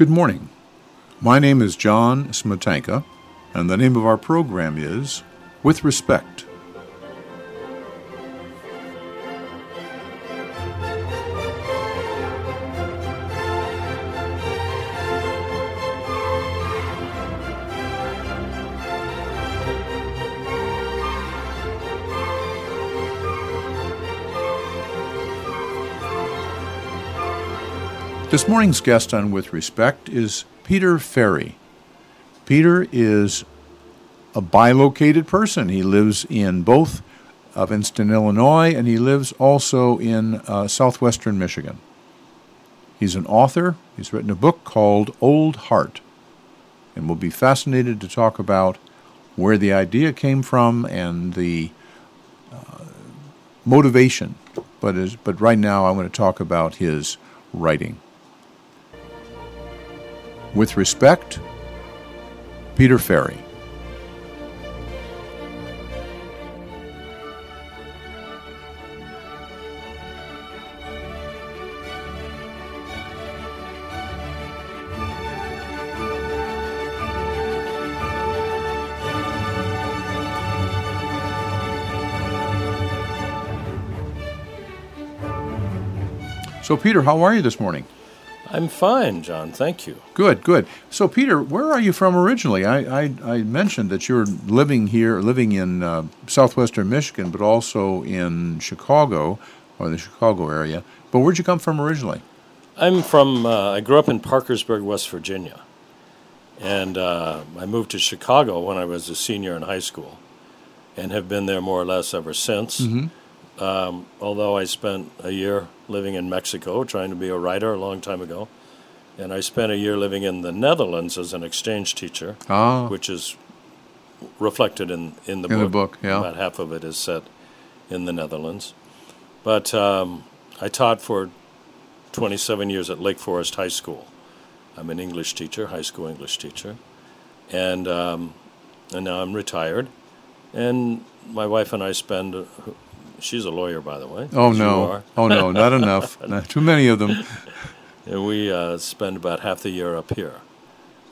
Good morning. My name is John Smetanka, and the name of our program is With Respect. This morning's guest on With Respect is Peter Ferry. Peter is a bilocated person. He lives in both Evanston, Illinois, and he lives also in uh, southwestern Michigan. He's an author. He's written a book called Old Heart, and we'll be fascinated to talk about where the idea came from and the uh, motivation. But, is, but right now, I want to talk about his writing. With respect, Peter Ferry. So, Peter, how are you this morning? I'm fine, John. Thank you. Good, good. So, Peter, where are you from originally? I, I, I mentioned that you're living here, living in uh, southwestern Michigan, but also in Chicago or the Chicago area. But where'd you come from originally? I'm from, uh, I grew up in Parkersburg, West Virginia. And uh, I moved to Chicago when I was a senior in high school and have been there more or less ever since. Mm-hmm. Um, although I spent a year living in Mexico trying to be a writer a long time ago. And I spent a year living in the Netherlands as an exchange teacher, Ah, which is reflected in, in the In book. the book, yeah. About half of it is set in the Netherlands. But um, I taught for 27 years at Lake Forest High School. I'm an English teacher, high school English teacher. And, um, and now I'm retired. And my wife and I spend, uh, she's a lawyer, by the way. oh no, oh no, not enough. Not too many of them. And we uh, spend about half the year up here.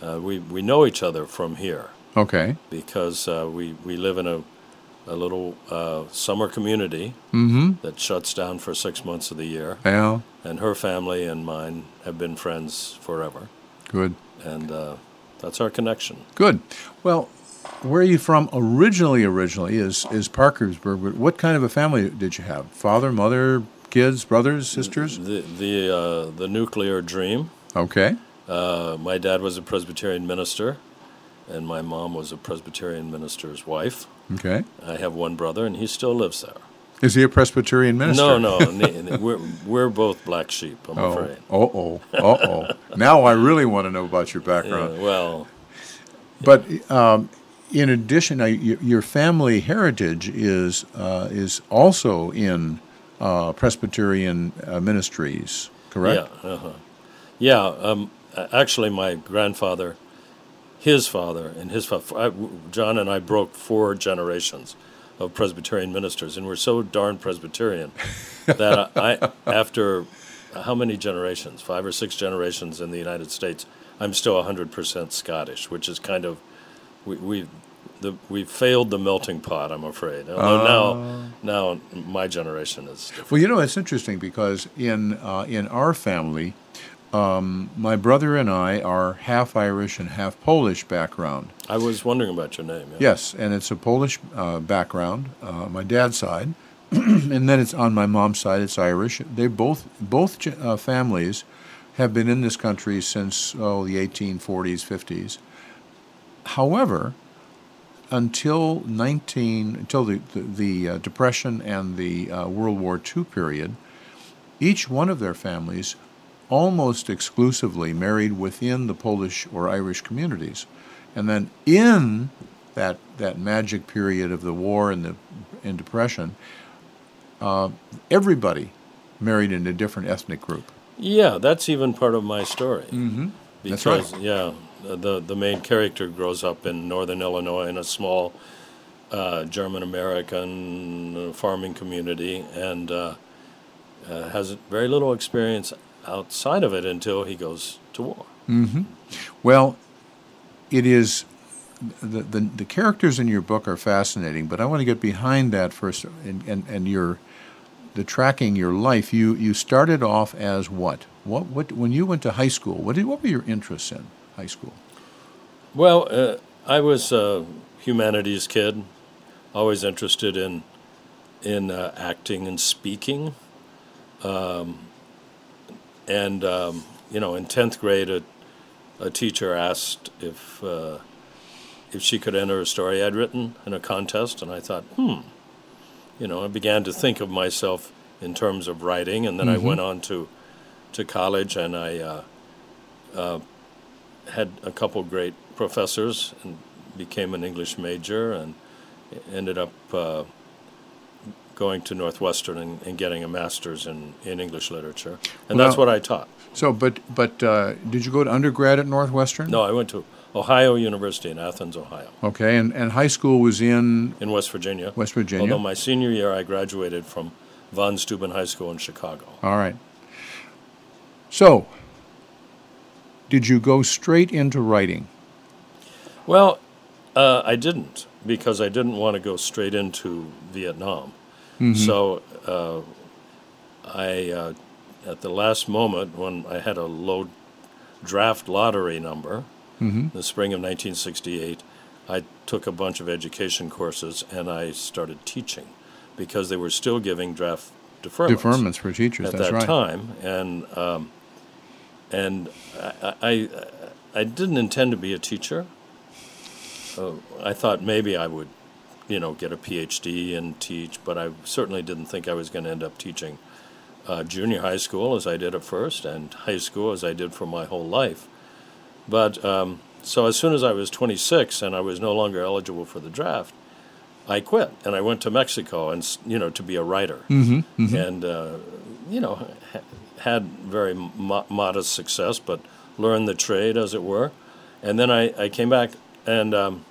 Uh, we, we know each other from here Okay. because uh, we, we live in a, a little uh, summer community Mm-hmm. that shuts down for six months of the year. Yeah. And her family and mine have been friends forever. Good. And uh, that's our connection. Good. Well, where are you from originally? Originally is is Parkersburg. But what kind of a family did you have? Father, mother, kids, brothers, sisters? The, the, uh, the nuclear dream. Okay. Uh, my dad was a Presbyterian minister, and my mom was a Presbyterian minister's wife. Okay. I have one brother, and he still lives there. Is he a Presbyterian minister? No, no, we're we're both black sheep. I'm Oh, afraid. oh, oh, oh, oh. now I really want to know about your Yeah, background. well, But um, in addition, your family heritage is uh, is also in uh, Presbyterian uh, ministries, correct? yeah, uh-huh. yeah. Um, actually, my grandfather, his father, and his father, John and I broke four generations of Presbyterian ministers, and we're so darn Presbyterian that I, after how many generations, five or six generations in the United States, I'm still 100% Scottish, which is kind of we we the we failed the melting pot. I'm afraid. Although now now my generation is different. Well, you know, it's interesting because in uh, in our family, um, my brother and I are half Irish and half Polish background. I was wondering about your name. Yeah. Yes, and it's a Polish uh, background, uh, my dad's side, and then it's on my mom's side. It's Irish. They both both uh, families have been in this country since oh the 1840s, 50s. However, until 19 until the the, the uh, Depression and the uh, World War II period, each one of their families almost exclusively married within the Polish or Irish communities. And then in that that magic period of the war and the and depression, uh, everybody married in a different ethnic group. Yeah, that's even part of my story. Mm-hmm. That's right. Yeah, the the main character grows up in northern Illinois in a small uh, German American farming community and uh, uh, has very little experience outside of it until he goes to war. Well, it is the, the the characters in your book are fascinating, but I want to get behind that first and, and, and your the tracking your life. You you started off as what? What what when you went to high school? What did what were your interests in high school? Well, uh, I was a humanities kid, always interested in in uh, acting and speaking. Um, and um, you know, in tenth grade, a, a teacher asked if uh, if she could enter a story I'd written in a contest, and I thought, hmm, you know, I began to think of myself in terms of writing, and then I went on to to college, and I uh, uh, had a couple great professors, and became an English major, and ended up uh, going to Northwestern and, and getting a master's in, in English literature, and that's what I taught. So, but but uh, did you go to undergrad at Northwestern? No, I went to Ohio University in Athens, Ohio, Okay, and, and high school was in in West Virginia. West Virginia. Although my senior year, I graduated from Von Steuben High School in Chicago. All right. So, did you go straight into writing? Well, uh, I didn't because I didn't want to go straight into Vietnam. So uh, I, uh, at the last moment, when I had a low draft lottery number, in the spring of 1968, I took a bunch of education courses and I started teaching because they were still giving draft deferments Deferments for teachers. at that right. time, and um, and I, I I didn't intend to be a teacher. Uh, I thought maybe I would, you know, get a PhD and teach, but I certainly didn't think I was going to end up teaching uh, junior high school as I did at first, and high school as I did for my whole life. But um, so as soon as I was 26 and I was no longer eligible for the draft, I quit and I went to Mexico and you know to be a writer, Mm-hmm, and uh, you know had very mo- modest success, but learned the trade as it were. And then I, I came back and um,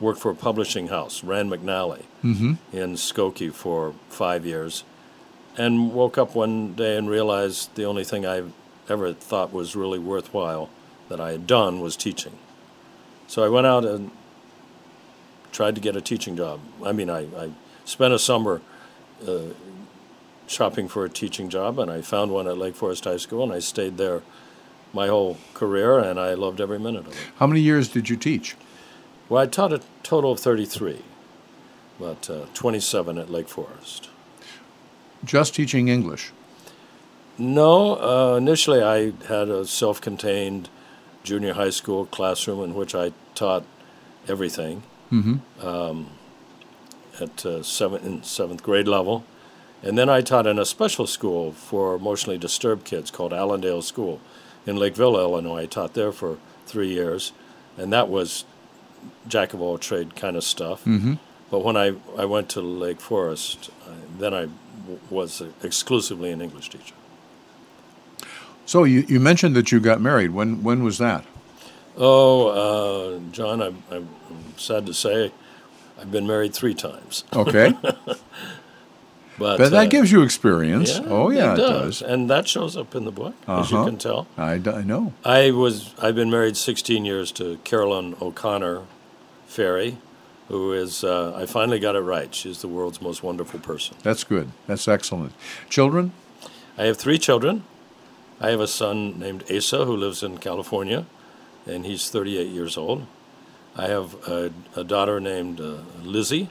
worked for a publishing house, Rand McNally, Mm-hmm. in Skokie for five years, and woke up one day and realized the only thing I ever thought was really worthwhile that I had done was teaching. So I went out and tried to get a teaching job. I mean, I, I spent a summer uh, shopping for a teaching job, and I found one at Lake Forest High School, and I stayed there my whole career, and I loved every minute of it. How many years did you teach? Well, I taught a total of 33, but uh, 27 at Lake Forest. Just teaching English. No, uh, initially I had a self contained junior high school classroom in which I taught everything um, at uh, seventh grade level. And then I taught in a special school for emotionally disturbed kids called Allendale School in Lake Villa, Illinois. I taught there for three years, and that was jack of all trade kind of stuff. Mm-hmm. But when I, I went to Lake Forest, I, then I w- was exclusively an English teacher. So you, you mentioned that you got married. When when was that? Oh, uh, John, I'm, I'm sad to say I've been married three times. Okay, But, but that uh, gives you experience. yeah, oh yeah, it does. And that shows up in the book, as you Uh-huh. can tell. I, d- I know. I was I've been married 16 years to Carolyn O'Connor Ferry, who is uh, I finally got it right. She's the world's most wonderful person. That's good. That's excellent. Children? I have three children. I have a son named Asa who lives in California, and he's 38 years old. I have a, a daughter named uh, Lizzie,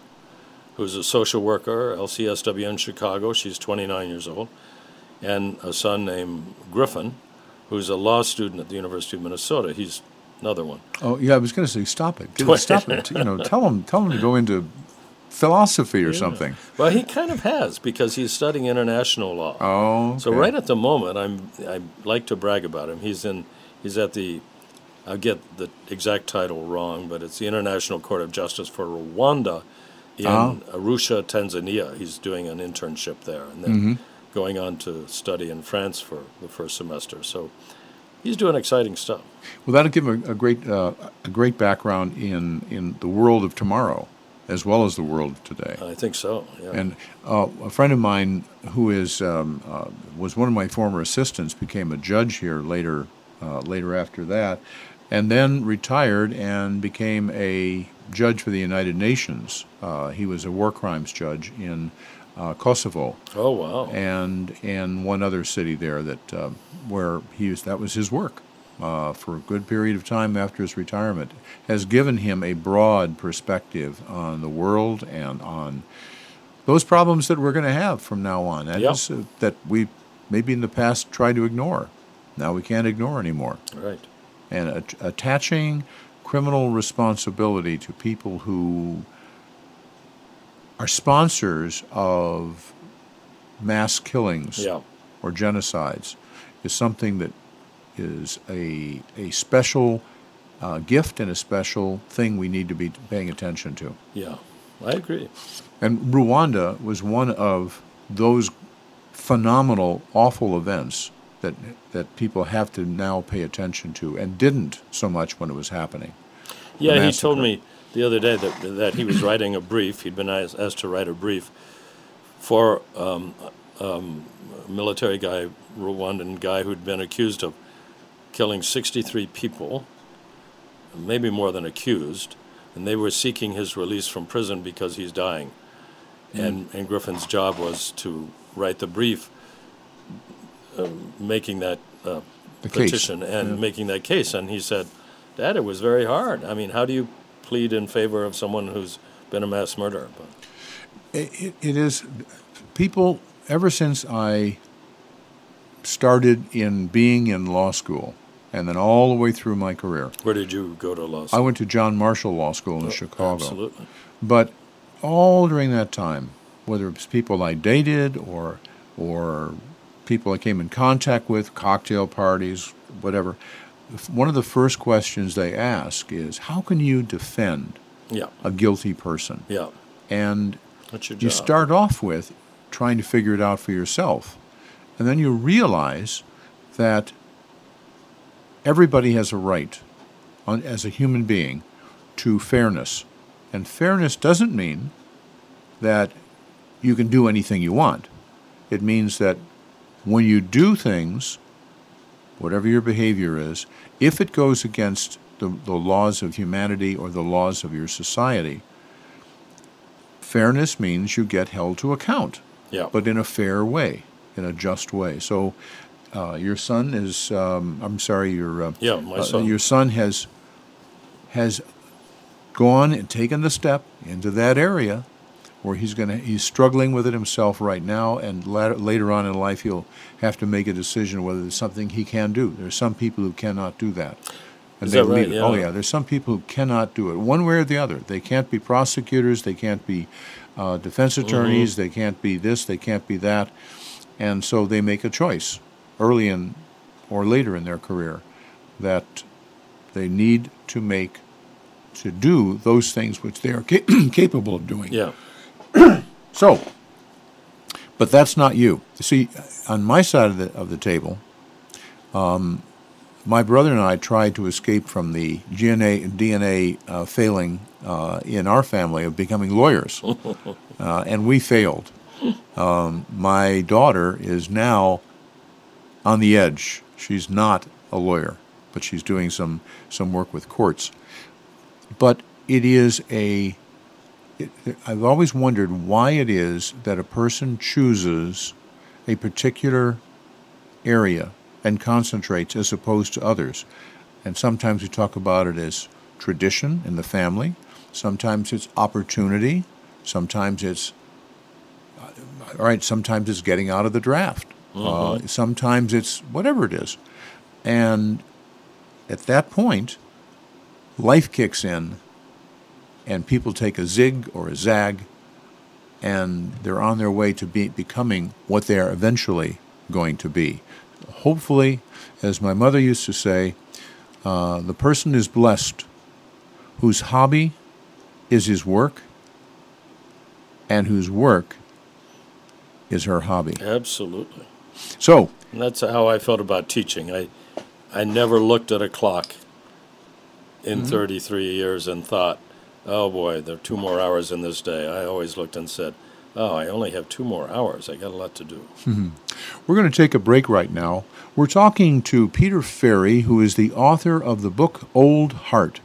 who's a social worker, LCSW in Chicago. She's 29 years old. And a son named Griffin, who's a law student at the University of Minnesota. He's another one. Oh yeah, I was going to say stop it. Stop it. You know, tell them tell them to go into philosophy or something. Well, he kind of has because he's studying international law. Oh, So right at the moment, I'm I like to brag about him. He's in he's at the I get the exact title wrong, but it's the International Court of Justice for Rwanda in Ah. Arusha, Tanzania. He's doing an internship there, and then Mm-hmm. going on to study in France for the first semester. So he's doing exciting stuff. Well, that'll give him a, a great uh, a great background in in the world of tomorrow, as well as the world of today. I think so. Yeah. And uh, a friend of mine who is um, uh, was one of my former assistants became a judge here later uh, later after that, and then retired and became a judge for the United Nations. Uh, he was a war crimes judge in uh, Kosovo Oh wow. and and one other city there that uh, where he was, that was his work uh, for a good period of time after his retirement has given him a broad perspective on the world and on those problems that we're going to have from now on. That Yeah. is, uh, that we maybe in the past tried to ignore. Now we can't ignore anymore. right. And at- attaching criminal responsibility to people who are sponsors of mass killings Yeah. or genocides is something that is a, a special uh, gift and a special thing we need to be paying attention to. Yeah. I agree. And Rwanda was one of those phenomenal, awful events that that people have to now pay attention to, and didn't so much when it was happening. Yeah, he told me the other day that that he was writing a brief. He'd been asked, to write a brief for um, um, a military guy, Rwandan guy, who'd been accused of killing 63 people, maybe more than accused, and they were seeking his release from prison because he's dying. And and Griffin's job was to write the brief, uh, making that uh, The case, petition and yeah. making that case. And he said, "Dad, it was very hard. I mean, how do you plead in favor of someone who's been a mass murderer?" But, It, it, it is people ever since I started in being in law school, and then all the way through my career. where did you go to law school? I went to John Marshall Law School in oh, Chicago. Absolutely. But all during that time, whether it was people I dated or or people I came in contact with, cocktail parties, whatever, one of the first questions they ask is, "How can you defend Yeah. a guilty person?" Yeah. And you start off with trying to figure it out for yourself. And then you realize that everybody has a right, on, as a human being, to fairness. And fairness doesn't mean that you can do anything you want. It means that when you do things, whatever your behavior is, if it goes against the, the laws of humanity or the laws of your society, fairness means you get held to account, Yeah. but in a fair way, in a just way. So, uh, your son is, um, I'm sorry, your uh, Yeah, my uh, son. your son has has gone and taken the step into that area where he's going to he's struggling with it himself right now and later, later on in life he'll have to make a decision whether it's something he can do there's some people who cannot do that and Is they that right? leave it. oh Yeah. yeah there's some people who cannot do it one way or the other they can't be prosecutors they can't be uh, defense Mm-hmm. attorneys they can't be this they can't be that and so they make a choice early in or later in their career that they need to make to do those things which they are ca- capable of doing. yeah. So, but that's not you. You see, on my side of the of the table, um, my brother and I tried to escape from the DNA DNA uh, failing uh, in our family of becoming lawyers, uh, and we failed. Um, my daughter is now on the edge. She's not a lawyer, but she's doing some some work with courts. But it is a it, I've always wondered why it is that a person chooses a particular area and concentrates as opposed to others. And sometimes we talk about it as tradition in the family, sometimes it's opportunity, sometimes it's all right, sometimes it's getting out of the draft. Uh, sometimes it's whatever it is. And at that point, life kicks in and people take a zig or a zag and they're on their way to be becoming what they are eventually going to be. Hopefully, as my mother used to say, uh, the person is blessed whose hobby is his work and whose work is her hobby. Absolutely. So, And that's how I felt about teaching. I, I never looked at a clock in Mm-hmm. 33 years and thought, oh boy, there are two more hours in this day. I always looked and said, Oh, I only have two more hours. I got a lot to do. Mm-hmm. We're going to take a break right now. We're talking to Peter Ferry, who is the author of the book Old Heart.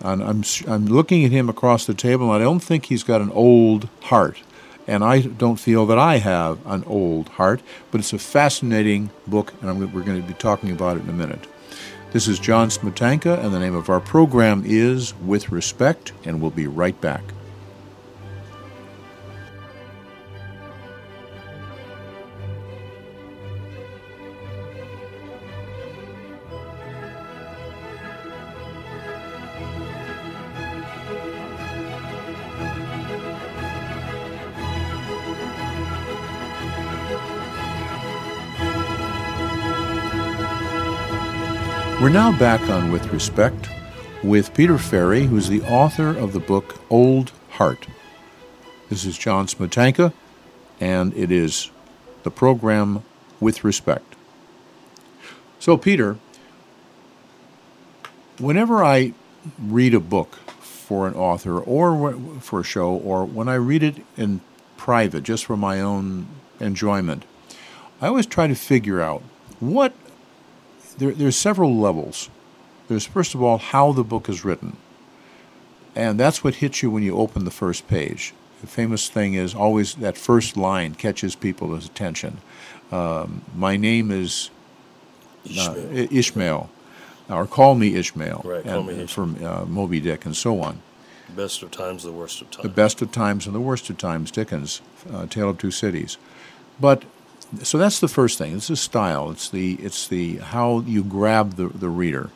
And I'm, I'm looking at him across the table, and I don't think he's got an old heart. And I don't feel that I have an old heart, but it's a fascinating book, and I'm, we're going to be talking about it in a minute. This is John Smetanka, and the name of our program is With Respect, and we'll be right back. We're now back on With Respect with Peter Ferry, who's the author of the book Old Heart. This is John Smetanka, and it is the program With Respect. So, Peter, whenever I read a book for an author or for a show, or when I read it in private, just for my own enjoyment, I always try to figure out what there, there's several levels. There's first of all how the book is written, and that's what hits you when you open the first page. The famous thing is always that first line catches people's attention. Um, my name is uh, Ishmael. Ishmael, or call me Ishmael, Right, call and, me Ishmael. from uh, Moby Dick and so on. Best of times, the worst of times. The best of times and the worst of times, Dickens, uh, Tale of Two Cities. But so that's the first thing. It's the style. It's the it's the how you grab the, the reader,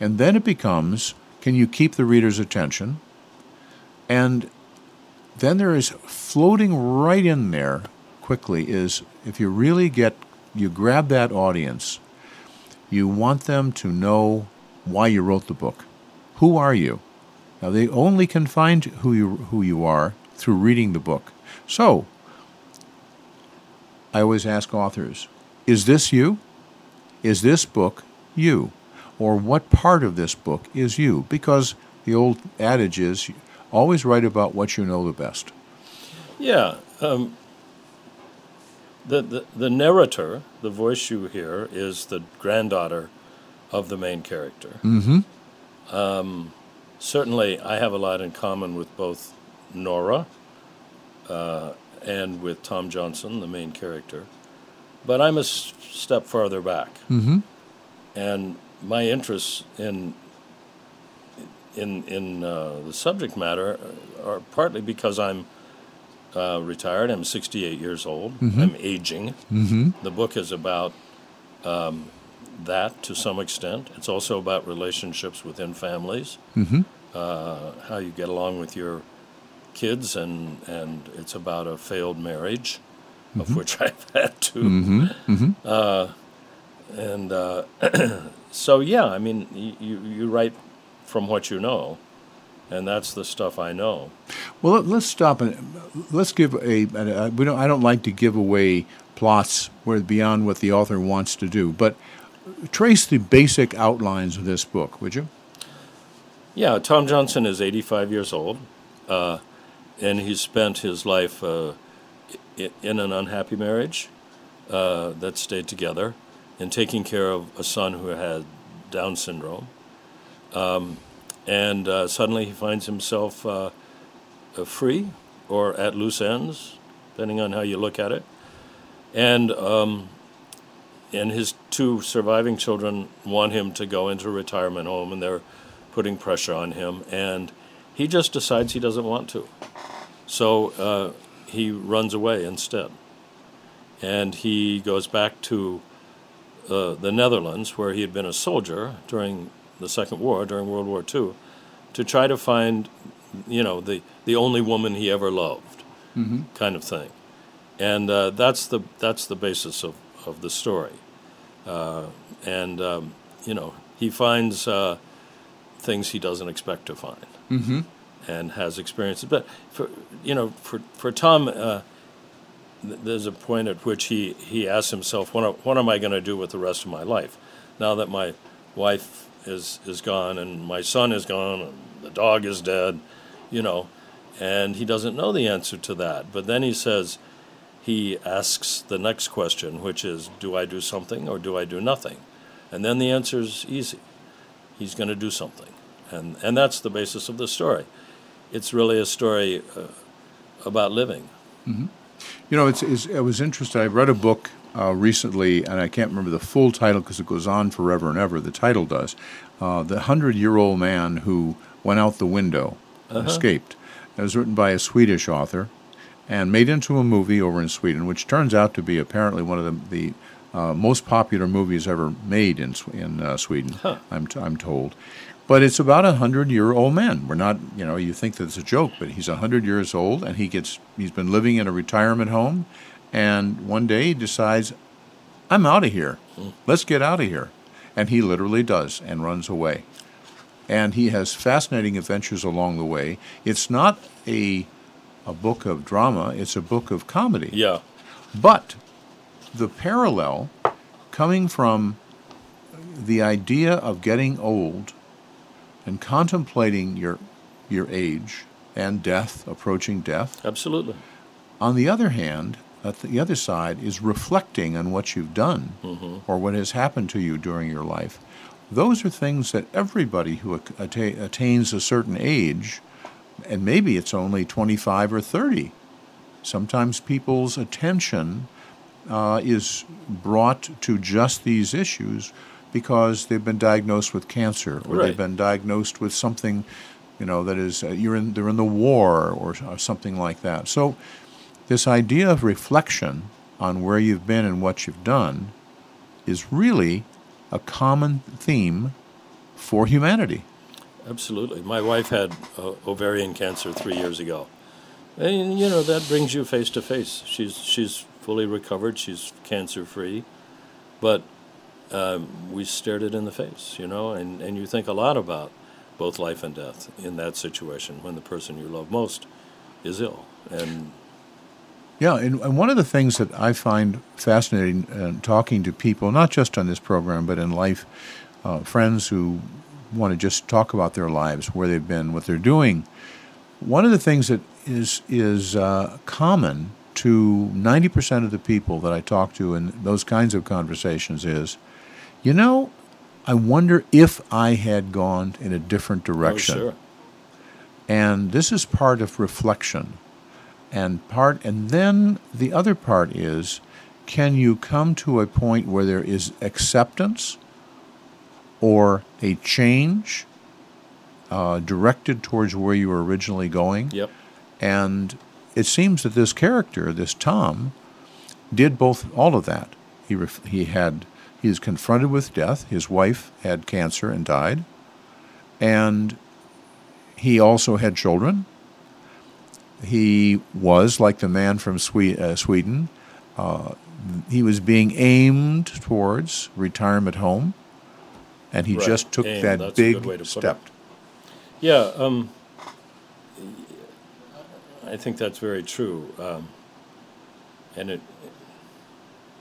and then it becomes can you keep the reader's attention, and then there is floating right in there quickly is if you really get you grab that audience, you want them to know why you wrote the book. Who are you? Now they only can find who you who you are through reading the book. So I always ask authors, is this you? Is this book you? Or what part of this book is you? Because the old adage is always write about what you know the best. Yeah. Um, the, the, the narrator, the voice you hear, is the granddaughter of the main character. Mm-hmm. Um, certainly, I have a lot in common with both Nora uh, and with Tom Johnson, the main character. But I'm a s- step farther back. Mm-hmm. and my interests in in in uh, the subject matter are partly because I'm uh, retired. I'm 68 years old. I'm aging. Mm-hmm. The book is about um, that to some extent. It's also about relationships within families, Mm-hmm. uh, how you get along with your kids, and and it's about a failed marriage, of which I've had two. Mm-hmm. Mm-hmm. Uh, and uh, so, yeah, I mean, you, you write from what you know, and that's the stuff I know. Well, let- let's stop and let's give a. a- we don't. I don't like to give away plots where beyond what the author wants to do, but trace the basic outlines of this book, would you? Yeah, Tom Johnson is 85 years old, uh, and he spent his life uh, in an unhappy marriage uh, that stayed together and taking care of a son who had Down syndrome. Um, and uh, suddenly he finds himself uh, uh, free or at loose ends, depending on how you look at it. And um, and his two surviving children want him to go into a retirement home, and they're putting pressure on him, and he just decides he doesn't want to. So uh, he runs away instead, and he goes back to uh, the Netherlands, where he had been a soldier during the Second War, during World War II, to try to find, you know, the the only woman he ever loved, Mm-hmm. kind of thing, and uh, that's the that's the basis of of the story, uh, and um, you know he finds uh, things he doesn't expect to find Mm-hmm. And has experiences. But for you know, for for Tom, uh, th- there's a point at which he he asks himself, "What what am I going to do with the rest of my life now that my wife is is gone and my son is gone and the dog is dead?" You know, And he doesn't know the answer to that. But then he says, he asks the next question, which is, Do I do something or do I do nothing? And then the answer is easy. He's going to do something. And, and that's the basis of the story. It's really a story uh, about living. You know, it's, it's, it was interesting. I read a book uh, recently, and I can't remember the full title because it goes on forever and ever. The title does. Uh, the hundred year old man who went out the window, escaped. It was written by a Swedish author and made into a movie over in Sweden, which turns out to be apparently one of the, the uh, most popular movies ever made in, in uh, Sweden, I'm, t- I'm told. But it's about a hundred year old man. We're not, you know, you think that it's a joke, but he's a hundred years old and he gets, he's been living in a retirement home, and one day he decides, I'm out of here. Let's get out of here. And he literally does and runs away. And he has fascinating adventures along the way. It's not a, a book of drama, it's a book of comedy. Yeah. But the parallel coming from the idea of getting old and contemplating your your age and death, approaching death. Absolutely. On the other hand, at the other side is reflecting on what you've done or what has happened to you during your life. Those are things that everybody who atta- attains a certain age, and maybe it's only 25 or 30, sometimes people's attention uh, is brought to just these issues because they've been diagnosed with cancer or Right. they've been diagnosed with something, you know, that is uh, you're in they're in the war or, or something like that. So this idea of reflection on where you've been and what you've done is really a common theme for humanity. Absolutely. My wife had uh, ovarian cancer three years ago, and you know that brings you face to face. She's she's fully recovered. She's cancer free, but um, we stared it in the face. You know, and and you think a lot about both life and death in that situation when the person you love most is ill. And Yeah, and, and one of the things that I find fascinating uh, talking to people, not just on this program, but in life, uh, friends who want to just talk about their lives, where they've been, what they're doing. One of the things that is is uh, common to ninety percent of the people that I talk to in those kinds of conversations is, you know, I wonder if I had gone in a different direction. oh, direction. sure, And this is part of reflection. And part and then the other part is can you come to a point where there is acceptance or a change uh, directed towards where you were originally going? yep, And it seems that this character, this Tom, did both all of that. He ref- he had he was confronted with death. His wife had cancer and died, and he also had children. He was like the man from uh, Sweden. Uh, he was being aimed towards retirement home, and he Right. just took Aimed, that big way to put it. step. yeah. Um, I think that's very true, um, and it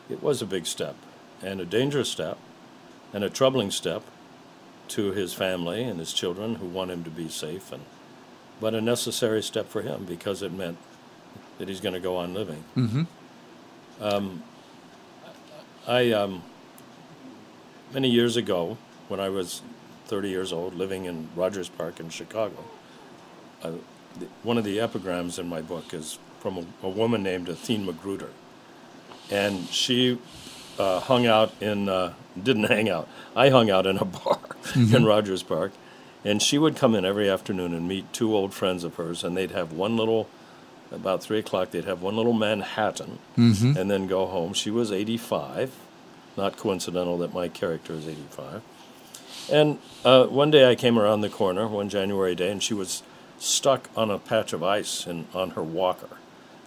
it was a big step, and a dangerous step, and a troubling step to his family and his children who want him to be safe, and but a necessary step for him because it meant that he's going to go on living. Mm-hmm. Um, I um, many years ago, when I was 30 years old, living in Rogers Park in Chicago, uh, the, one of the epigrams in my book is from a, a woman named Athene Magruder, and she uh, hung out in uh, didn't hang out. I hung out in a bar in Rogers Park, and she would come in every afternoon and meet two old friends of hers, and they'd have one little. About three o'clock, they'd have one little Manhattan, Mm-hmm. and then go home. She was 85. Not coincidental that my character is 85. And uh, one day I came around the corner one January day, and she was stuck on a patch of ice in, on her walker.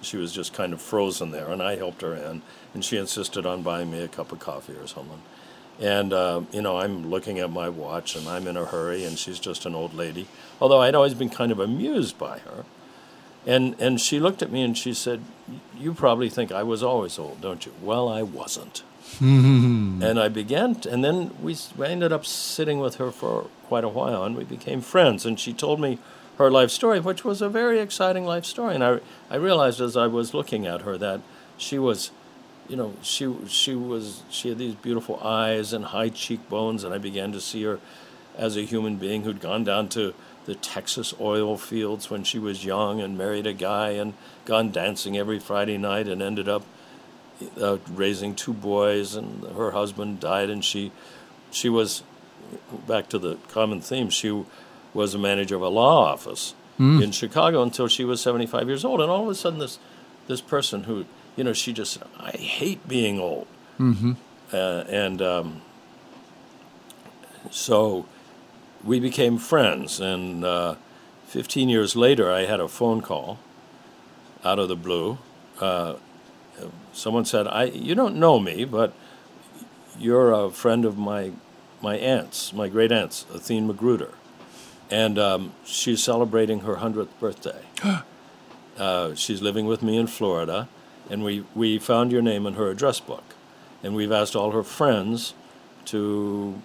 She was just kind of frozen there, and I helped her in, and she insisted on buying me a cup of coffee or something. And uh, you know, I'm looking at my watch, and I'm in a hurry, and she's just an old lady. Although I'd always been kind of amused by her. And and she looked at me and she said, "You probably think I was always old, don't you?" Well, I wasn't. and I began, t- and then we, we ended up sitting with her for quite a while, and we became friends. And she told me her life story, which was a very exciting life story. And I, I realized as I was looking at her that she was, you know, she she was she had these beautiful eyes and high cheekbones, and I began to see her as a human being who'd gone down to the Texas oil fields when she was young and married a guy and gone dancing every Friday night and ended up uh, raising two boys and her husband died and she she was back to the common theme she was a manager of a law office mm. in Chicago until she was 75 years old and all of a sudden this this person who you know she just I hate being old mm-hmm. uh, and um, so we became friends. And uh, 15 years later, I had a phone call out of the blue. Uh, someone said, "I you don't know me, but you're a friend of my my aunt's, my great aunt's, Athene Magruder, and um, she's celebrating her hundredth birthday. uh, she's living with me in Florida, and we we found your name in her address book, and we've asked all her friends to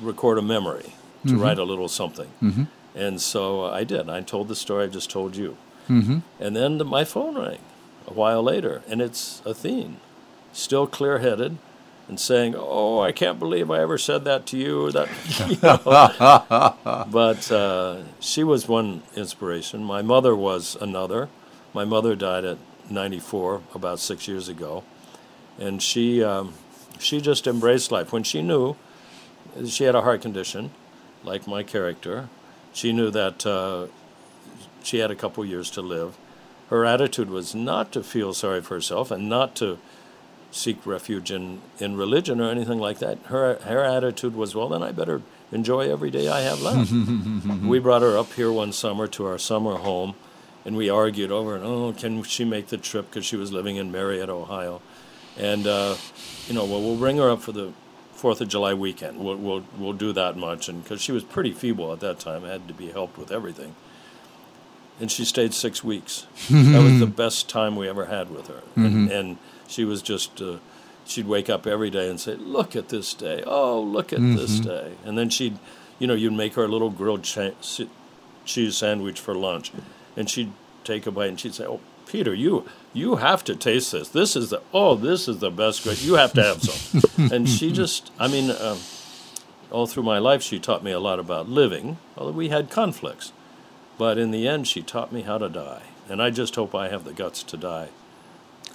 record a memory to mm-hmm. write a little something. Mm-hmm. And so I did. I told the story I just told you. Mm-hmm. And then the, my phone rang a while later, and it's Athene, still clear headed and saying, "Oh, I can't believe I ever said that to you." That, you know. but uh, she was one inspiration. My mother was another. My mother died at 94, about six years ago, and she um, she just embraced life when she knew she had a heart condition like my character. She knew that uh, she had a couple years to live. Her attitude was not to feel sorry for herself and not to seek refuge in, in religion or anything like that. Her, her attitude was, well, then I better enjoy every day I have left. we brought her up here one summer to our summer home, and we argued over, oh, can she make the trip because she was living in Marietta, Ohio. And, uh, you know, well, we'll bring her up for the Fourth of July weekend. We'll, we'll, we'll do that much. And because she was pretty feeble at that time, had to be helped with everything. And she stayed six weeks. that was the best time we ever had with her. Mm-hmm. And, and, she was just, uh, she'd wake up every day and say, Look at this day. Oh, look at mm-hmm. this day. And then she'd, you know, you'd make her a little grilled cheese sandwich for lunch. And she'd take a bite and she'd say, Oh, Peter, you you have to taste this. This is the oh, this is the best. Great. You have to have some. and she just, I mean, um, all through my life, she taught me a lot about living. Although we had conflicts, but in the end, she taught me how to die. And I just hope I have the guts to die,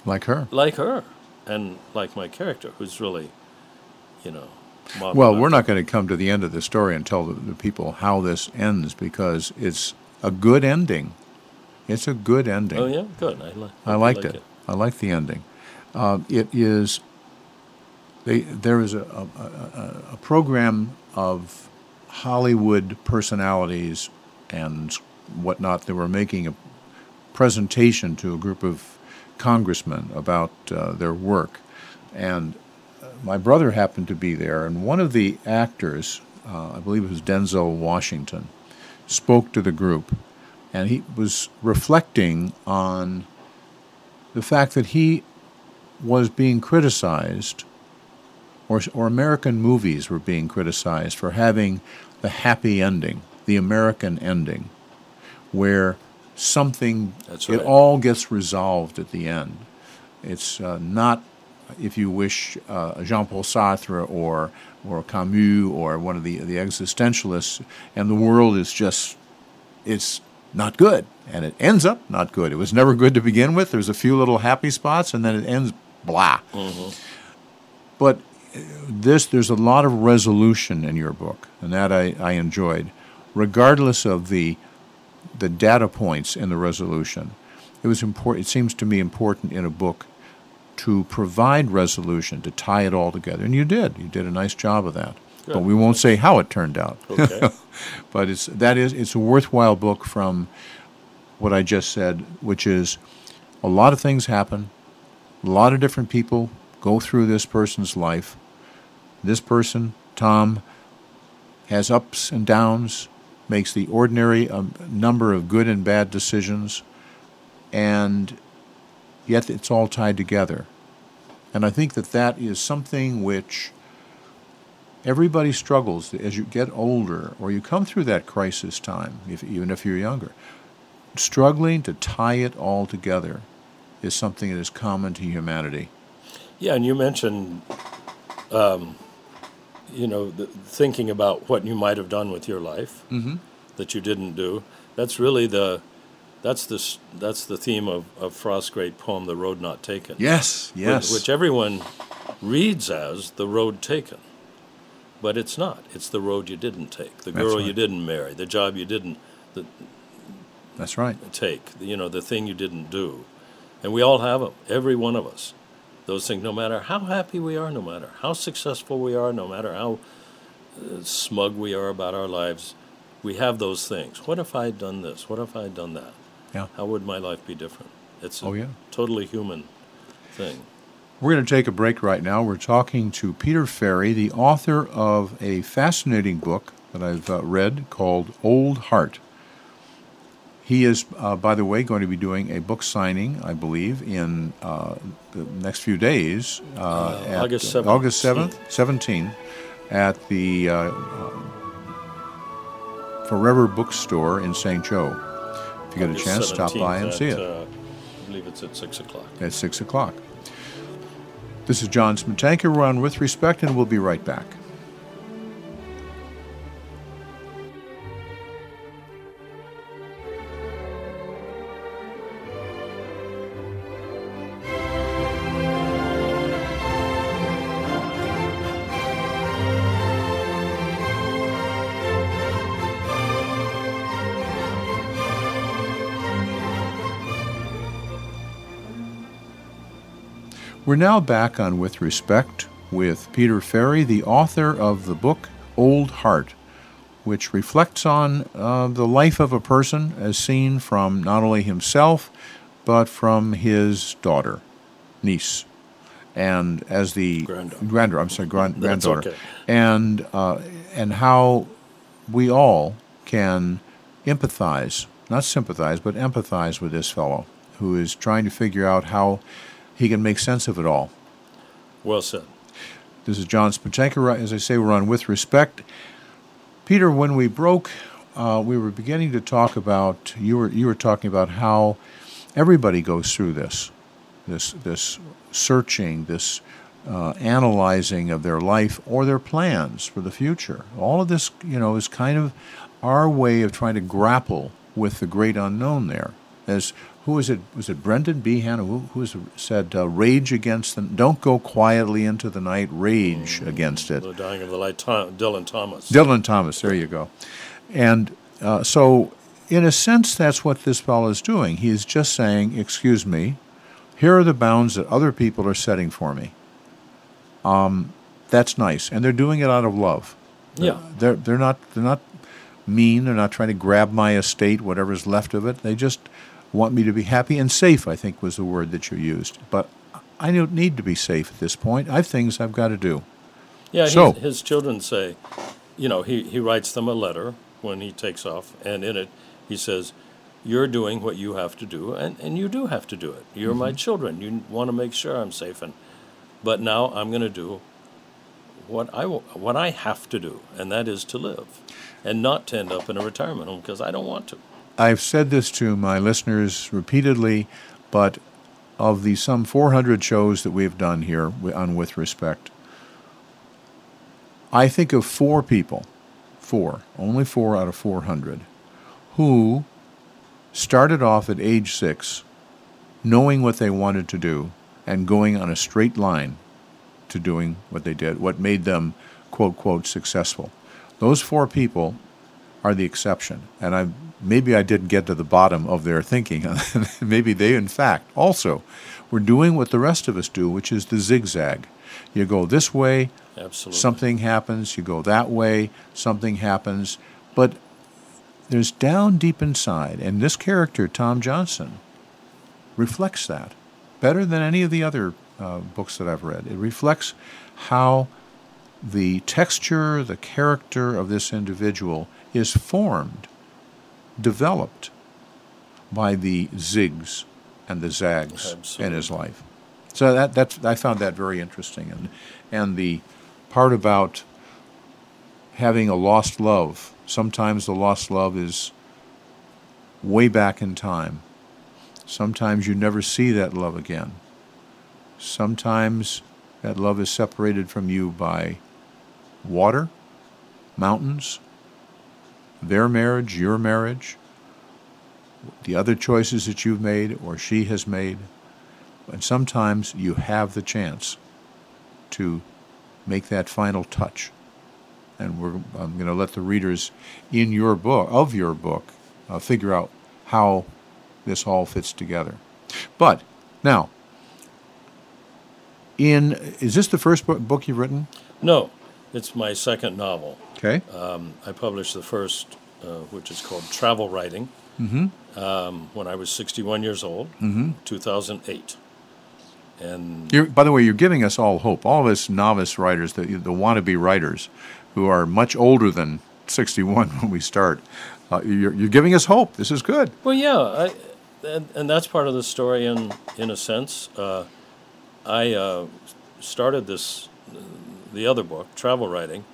like her, like her, and like my character, who's really, you know. Well, we're not going to come to the end of the story and tell the, the people how this ends because it's a good ending. It's a good ending. Oh yeah, good. I, li- I liked like it. it. I like the ending. Uh, it is. They, there is a, a, a, a, program of Hollywood personalities and whatnot that were making a presentation to a group of congressmen about uh, their work, and uh, my brother happened to be there, and one of the actors, uh, I believe it was Denzel Washington, spoke to the group and he was reflecting on the fact that he was being criticized, or, or American movies were being criticized for having the happy ending, the American ending, where something, right. it all gets resolved at the end. It's uh, not, if you wish, uh, Jean Paul Sartre or, or Camus or one of the, the existentialists, and the world is just, it's not good. And it ends up not good. It was never good to begin with. There's a few little happy spots, and then it ends blah. Mm-hmm. But this, there's a lot of resolution in your book, and that I, I enjoyed, regardless of the the data points in the resolution. It was important. It seems to me important in a book to provide resolution to tie it all together, and you did. You did a nice job of that. Good. But we won't say how it turned out. Okay. but it's that is it's a worthwhile book from what I just said, which is a lot of things happen, a lot of different people go through this person's life. This person, Tom, has ups and downs, makes the ordinary um, number of good and bad decisions, and yet it's all tied together. And I think that that is something which everybody struggles as you get older or you come through that crisis time, if, even if you're younger. Struggling to tie it all together is something that is common to humanity. Yeah, and you mentioned, um, you know, the, thinking about what you might have done with your life Mm-hmm. that you didn't do. That's really the, that's the that's the theme of, of Frost's great poem, "The Road Not Taken." Yes, yes. Which everyone reads as the road taken, but it's not. It's the road you didn't take, the girl you didn't marry, the job you didn't the, That's right. take, you know, the thing you didn't do. And we all have them, every one of us. Those things, no matter how happy we are, no matter how successful we are, no matter how uh, smug we are about our lives, we have those things. What if I had done this? What if I had done that? Yeah. How would my life be different? It's a Oh, yeah. totally human thing. We're going to take a break right now. We're talking to Peter Ferry, the author of a fascinating book that I've uh, read called Old Heart. He is, uh, by the way, going to be doing a book signing, I believe, in uh, the next few days. Uh, at, August uh, 17th. August 7th, 17, at the uh, uh, Forever Bookstore in St. Joe. If you get a chance, stop by 17th and see it Uh, I believe it's at 6 o'clock. at 6 o'clock. This is John Smetanka. We're on With Respect, and we'll be right back. We're now back on With Respect with Peter Ferry, the author of the book Old Heart, which reflects on uh, the life of a person as seen from not only himself, but from his daughter, niece, and as the Granddaughter. granddaughter. I'm sorry, grand, granddaughter, okay. and uh, and how we all can empathize, not sympathize, but empathize with this fellow who is trying to figure out how he can make sense of it all. Well said. This is John Smetanka. As I say, we're on With Respect. Peter, when we broke, uh, we were beginning to talk about, you were, you were talking about how everybody goes through this, this, this searching, this uh, analyzing of their life or their plans for the future. All of this, you know, is kind of our way of trying to grapple with the great unknown there. As who was it? Was it Brendan Behan who, who was, said, uh, "Rage against the don't go quietly into the night. Rage against it." The dying of the light, Tom, Dylan Thomas. Dylan Thomas, there you go. And uh, so, in a sense, that's what this fellow is doing. He is just saying, "Excuse me, here are the bounds that other people are setting for me." Um, that's nice, and they're doing it out of love. Yeah. They're they're not they're not mean. They're not trying to grab my estate, whatever's left of it. They just want me to be happy and safe. I think was the word that you used. But I don't need to be safe at this point. I have things I've got to do. Yeah, So- his, his children say, you know, he, he writes them a letter when he takes off, and in it he says, You're doing what you have to do, and, and you do have to do it. You're my mm-hmm. children. You want to make sure I'm safe, and but now I'm going to do what I what I have to do, and that is to live, and not to end up in a retirement home because I don't want to. I've said this to my listeners repeatedly, but of the some 400 shows that we've done here on With Respect, I think of four people, four, only four out of 400, who started off at age six knowing what they wanted to do and going on a straight line to doing what they did, what made them, quote, quote, successful. Those four people are the exception. And I maybe I didn't get to the bottom of their thinking. maybe they, in fact, also were doing what the rest of us do, which is the zigzag. You go this way, Absolutely. something happens. You go that way, something happens. But there's down deep inside, and this character, Tom Johnson, reflects that better than any of the other uh, books that I've read. It reflects how the texture, the character of this individual is formed, developed by the zigs and the zags in his life. So that that's I found that very interesting, and and the part about having a lost love. Sometimes the lost love is way back in time. Sometimes you never see that love again. Sometimes that love is separated from you by water, mountains, their marriage, your marriage, the other choices that you've made or she has made. And sometimes you have the chance to make that final touch. And we're, I'm going to let the readers in your book, of your book, uh, figure out how this all fits together. But now, in is this the first book you've written? No, it's my second novel. Okay. Um, I published the first, uh, which is called Travel Writing, um, when I was 61 years old, 2008. And You're, by the way, you're giving us all hope. All of us novice writers, the, the wannabe writers, who are much older than 61 when we start, uh, you're, you're giving us hope. This is good. Well, yeah, I, and, and that's part of the story in in a sense. Uh, I uh, started this, the other book, travel writing,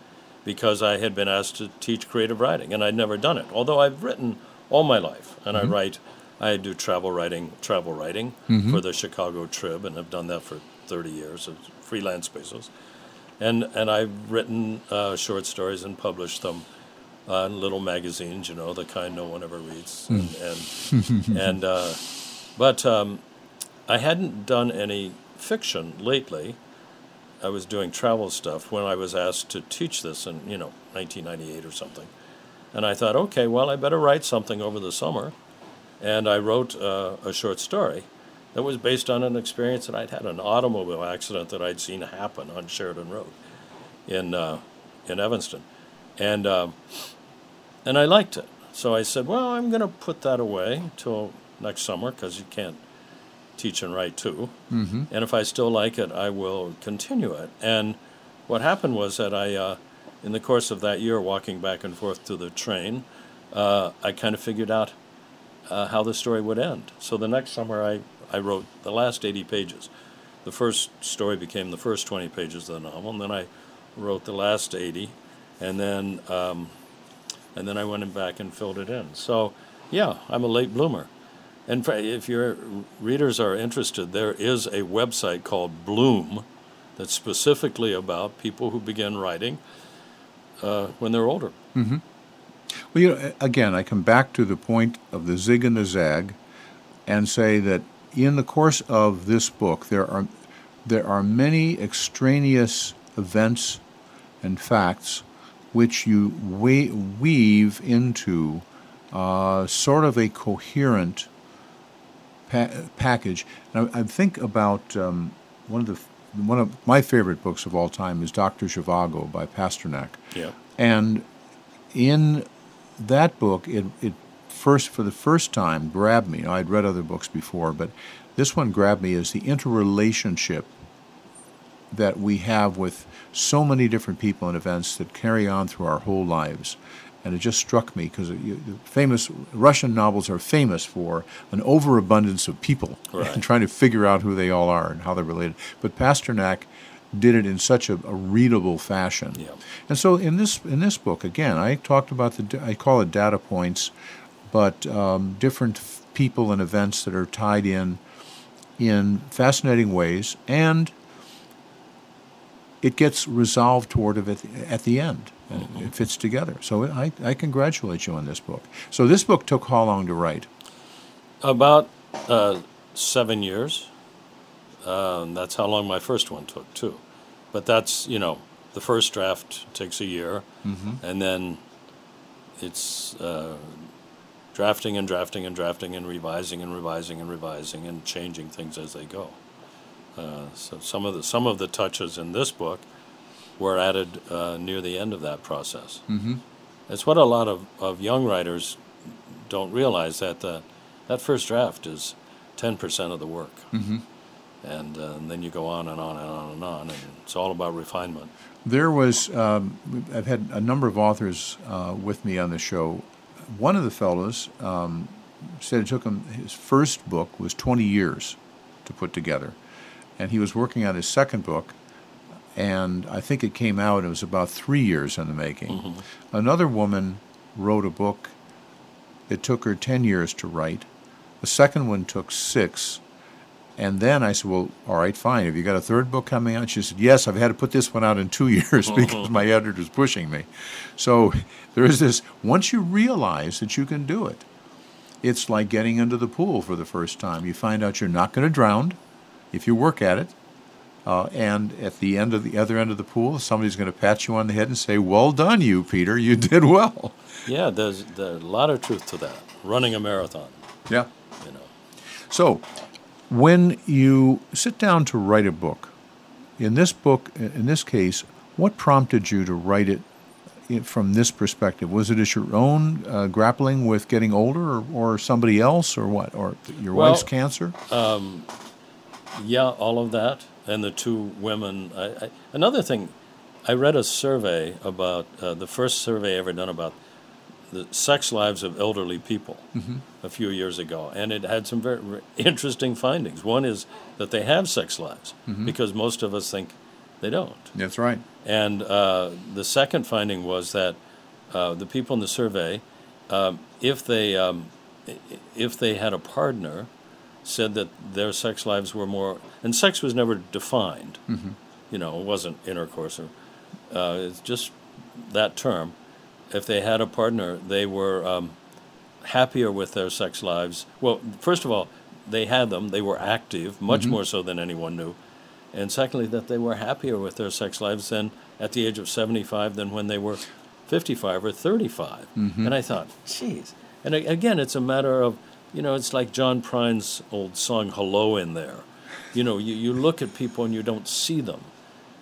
because I had been asked to teach creative writing, and I'd never done it. Although I've written all my life, and I write, I do travel writing, travel writing for the Chicago Trib, and have done that for 30 years, of freelance basis. And and I've written uh, short stories and published them on little magazines, you know, the kind no one ever reads. And, and, and uh, but um, I hadn't done any fiction lately. I was doing travel stuff when I was asked to teach this in, you know, 1998 or something. And I thought, okay, well, I better write something over the summer. And I wrote uh, a short story that was based on an experience that I'd had an automobile accident that I'd seen happen on Sheridan Road in uh, in Evanston, and um, and I liked it. So I said, well, I'm going to put that away till next summer because you can't teach and write too. Mm-hmm. And if I still like it, I will continue it. And what happened was that I, uh, in the course of that year, walking back and forth to the train, uh, I kind of figured out uh, how the story would end. So the next summer, I, I wrote the last 80 pages. The first story became the first 20 pages of the novel, and then I wrote the last 80, and then um, and then I went back and filled it in. So, yeah, I'm a late bloomer. And if your readers are interested, there is a website called Bloom that's specifically about people who begin writing uh, when they're older. Well, you know, again, I come back to the point of the zig and the zag, and say that in the course of this book, there are there are many extraneous events and facts which you we- weave into uh, sort of a coherent pa- package. And I, I think about um, one of the one of my favorite books of all time is Doctor Zhivago by Pasternak. Yeah. And in that book, it, it first, for the first time, grabbed me. I'd read other books before, but this one grabbed me as the interrelationship that we have with so many different people and events that carry on through our whole lives. And it just struck me because famous Russian novels are famous for an overabundance of people Right. and trying to figure out who they all are and how they're related. But Pasternak did it in such a, a readable fashion. Yeah. And so in this in this book again, I talked about the I call it data points, but um, different f- people and events that are tied in in fascinating ways, and it gets resolved toward of it at the end. And It fits together. So I, I congratulate you on this book. So this book took how long to write? About uh, seven years. Um, that's how long my first one took, too. But that's, you know, the first draft takes a year, and then it's uh, drafting and drafting and drafting and revising and revising and revising and changing things as they go. Uh, so some of the some of the touches in this book were added uh, near the end of that process. Mm-hmm. It's what a lot of, of young writers don't realize that the, that first draft is 10% of the work. Mm-hmm. And, uh, and then you go on and on and on and on, and it's all about refinement. There was, um, I've had a number of authors uh, with me on the show. One of the fellows um, said it took him, his first book was 20 years to put together. And he was working on his second book, and I think it came out. It was about three years in the making. Mm-hmm. Another woman wrote a book. It took her ten years to write. The second one took six. And then I said, "Well, all right, fine. Have you got a third book coming out?" She said, "Yes, I've had to put this one out in two years oh. because my editor's pushing me." So there is this. Once you realize that you can do it, it's like getting into the pool for the first time. You find out you're not going to drown if you work at it. Uh, and at the end of the other end of the pool, somebody's going to pat you on the head and say, "Well done, you Peter. You did well." Yeah, there's, there's a lot of truth to that. Running a marathon, Yeah. you know. So, when you sit down to write a book, in this book, in this case, what prompted you to write it from this perspective? Was it as your own uh, grappling with getting older, or, or somebody else, or what, or your Well, wife's cancer? Um, Yeah, all of that, and the two women. I, I, another thing, I read a survey about uh, the first survey ever done about the sex lives of elderly people a few years ago, and it had some very interesting findings. One is that they have sex lives because most of us think they don't. That's right. And uh, the second finding was that uh, the people in the survey, um, if they um, if they had a partner, said that their sex lives were more, and sex was never defined. You know, it wasn't intercourse or uh, it's just that term. If they had a partner, they were um, happier with their sex lives. Well, first of all, they had them; they were active, much more so than anyone knew. And secondly that they were happier with their sex lives than at the age of 75 than when they were 55 or 35 and i thought geez and again it's a matter of you know it's like john prine's old song hello in there you know you, you look at people and you don't see them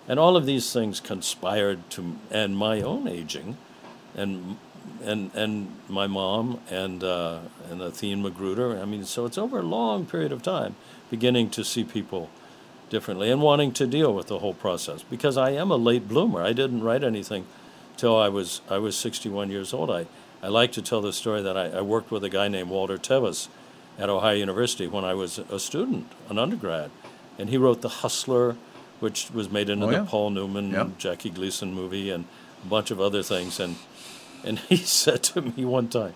and all of these things conspired to and my own aging and and and my mom and uh, and Athene Magruder. I mean, so it's over a long period of time beginning to see people differently and wanting to deal with the whole process because I am a late bloomer. I didn't write anything till I was I was 61 years old. I, I like to tell the story that I, I worked with a guy named Walter Tevis at Ohio University when I was a student, an undergrad, and he wrote The Hustler, which was made into Oh, the. Paul Newman Yeah. Jackie Gleason movie and a bunch of other things and and he said to me one time,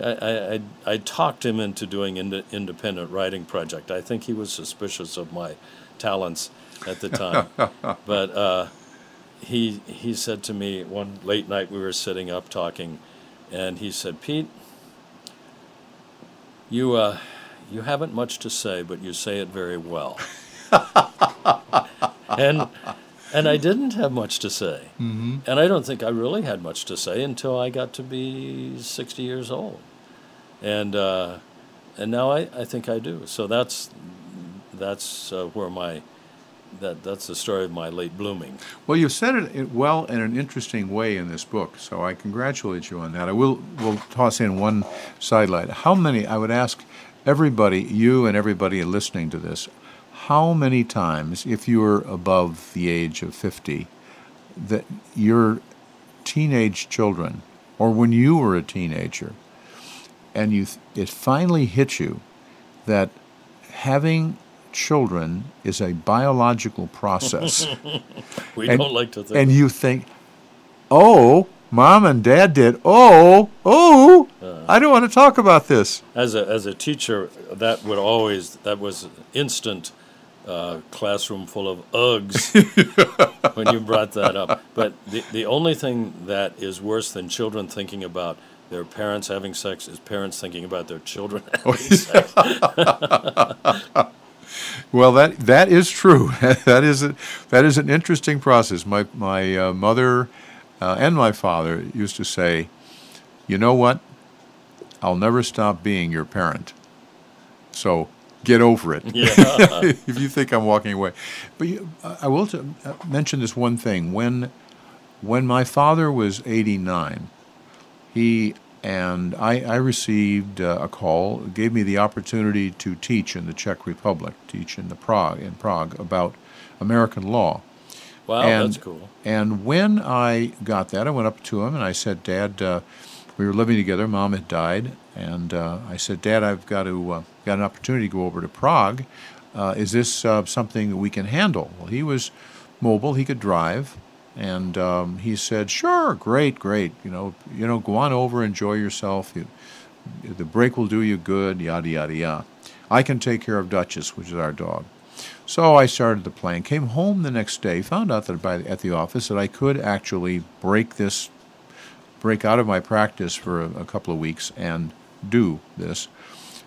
I, I, I, I talked him into doing an independent writing project. I think he was suspicious of my talents at the time. but uh, he, he said to me one late night, we were sitting up talking, and he said, Pete, you, uh, you haven't much to say, but you say it very well. and and I didn't have much to say. Mm-hmm. And I don't think I really had much to say until I got to be 60 years old. And uh, and now I, I think I do. So that's that's uh, where my that that's the story of my late blooming. Well, you said it well in an interesting way in this book, so I congratulate you on that. I will will toss in one sidelight. How many? I would ask everybody, you and everybody listening to this, how many times, if you were above the age of fifty, that your teenage children, or when you were a teenager, and you it finally hit you that having children is a biological process. We And- don't like to think. and you think, oh, mom and dad did, oh, oh, I don't want to talk about this. as a as a teacher, that would always that was instant uh, classroom full of ughs when you brought that up. But the the only thing that is worse than children thinking about their parents having sex is parents thinking about their children having sex. Well, that that is true. that is a, that is an interesting process. My my uh, mother uh, and my father used to say, "You know what? I'll never stop being your parent. So get over it." Yeah. if you think I'm walking away. But you, I I will t- uh, mention this one thing. When when my father was 89, he and I, I received uh, a call, gave me the opportunity to teach in the Czech Republic, teach in the Prague in Prague about American law. Wow, and, that's cool. And when I got that, I went up to him and I said, Dad, uh, we were living together. Mom had died, and uh, I said, Dad, I've got to uh, got an opportunity to go over to Prague. Uh, is this uh, something that we can handle? Well, he was mobile. He could drive, and um, he said, "Sure, great, great. You know, you know, go on over, enjoy yourself. You, the break will do you good. Yada yada yada. I can take care of Duchess, which is our dog." So I started the plan. Came home the next day. Found out that by at the office that I could actually break this, break out of my practice for a, a couple of weeks and do this.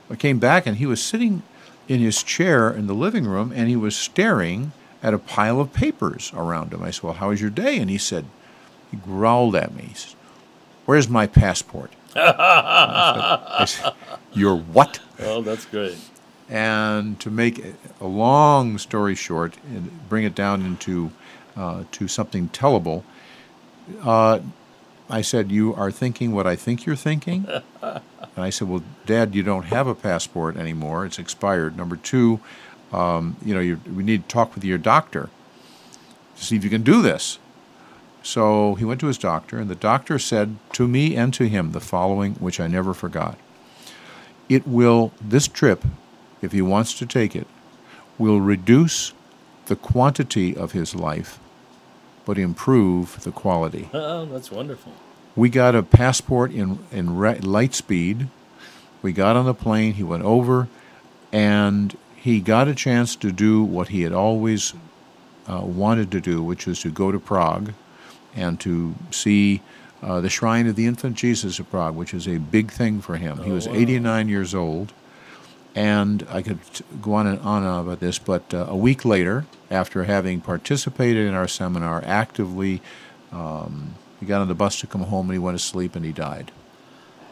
I came back and he was sitting in his chair in the living room and he was staring at a pile of papers around him. I said, Well, how was your day? And he said, He growled at me. He said, Where's my passport? I said, Your what? Oh, that's great. And to make a long story short and bring it down into uh, to something tellable, uh, I said, You are thinking what I think you're thinking? and I said, Well, Dad, you don't have a passport anymore. It's expired. Number two, um, you know, you, we need to talk with your doctor to see if you can do this. So he went to his doctor, and the doctor said to me and to him the following, which I never forgot. It will, this trip, if he wants to take it, will reduce the quantity of his life, but improve the quality. Oh, that's wonderful. We got a passport in, in re- light speed. We got on the plane, he went over, and he got a chance to do what he had always uh, wanted to do, which was to go to Prague and to see uh, the Shrine of the Infant Jesus of Prague, which is a big thing for him. he Oh, was wow. 89 years old, and I could go on and on about this, but uh, a week later, after having participated in our seminar actively, um, he got on the bus to come home and he went to sleep and he died.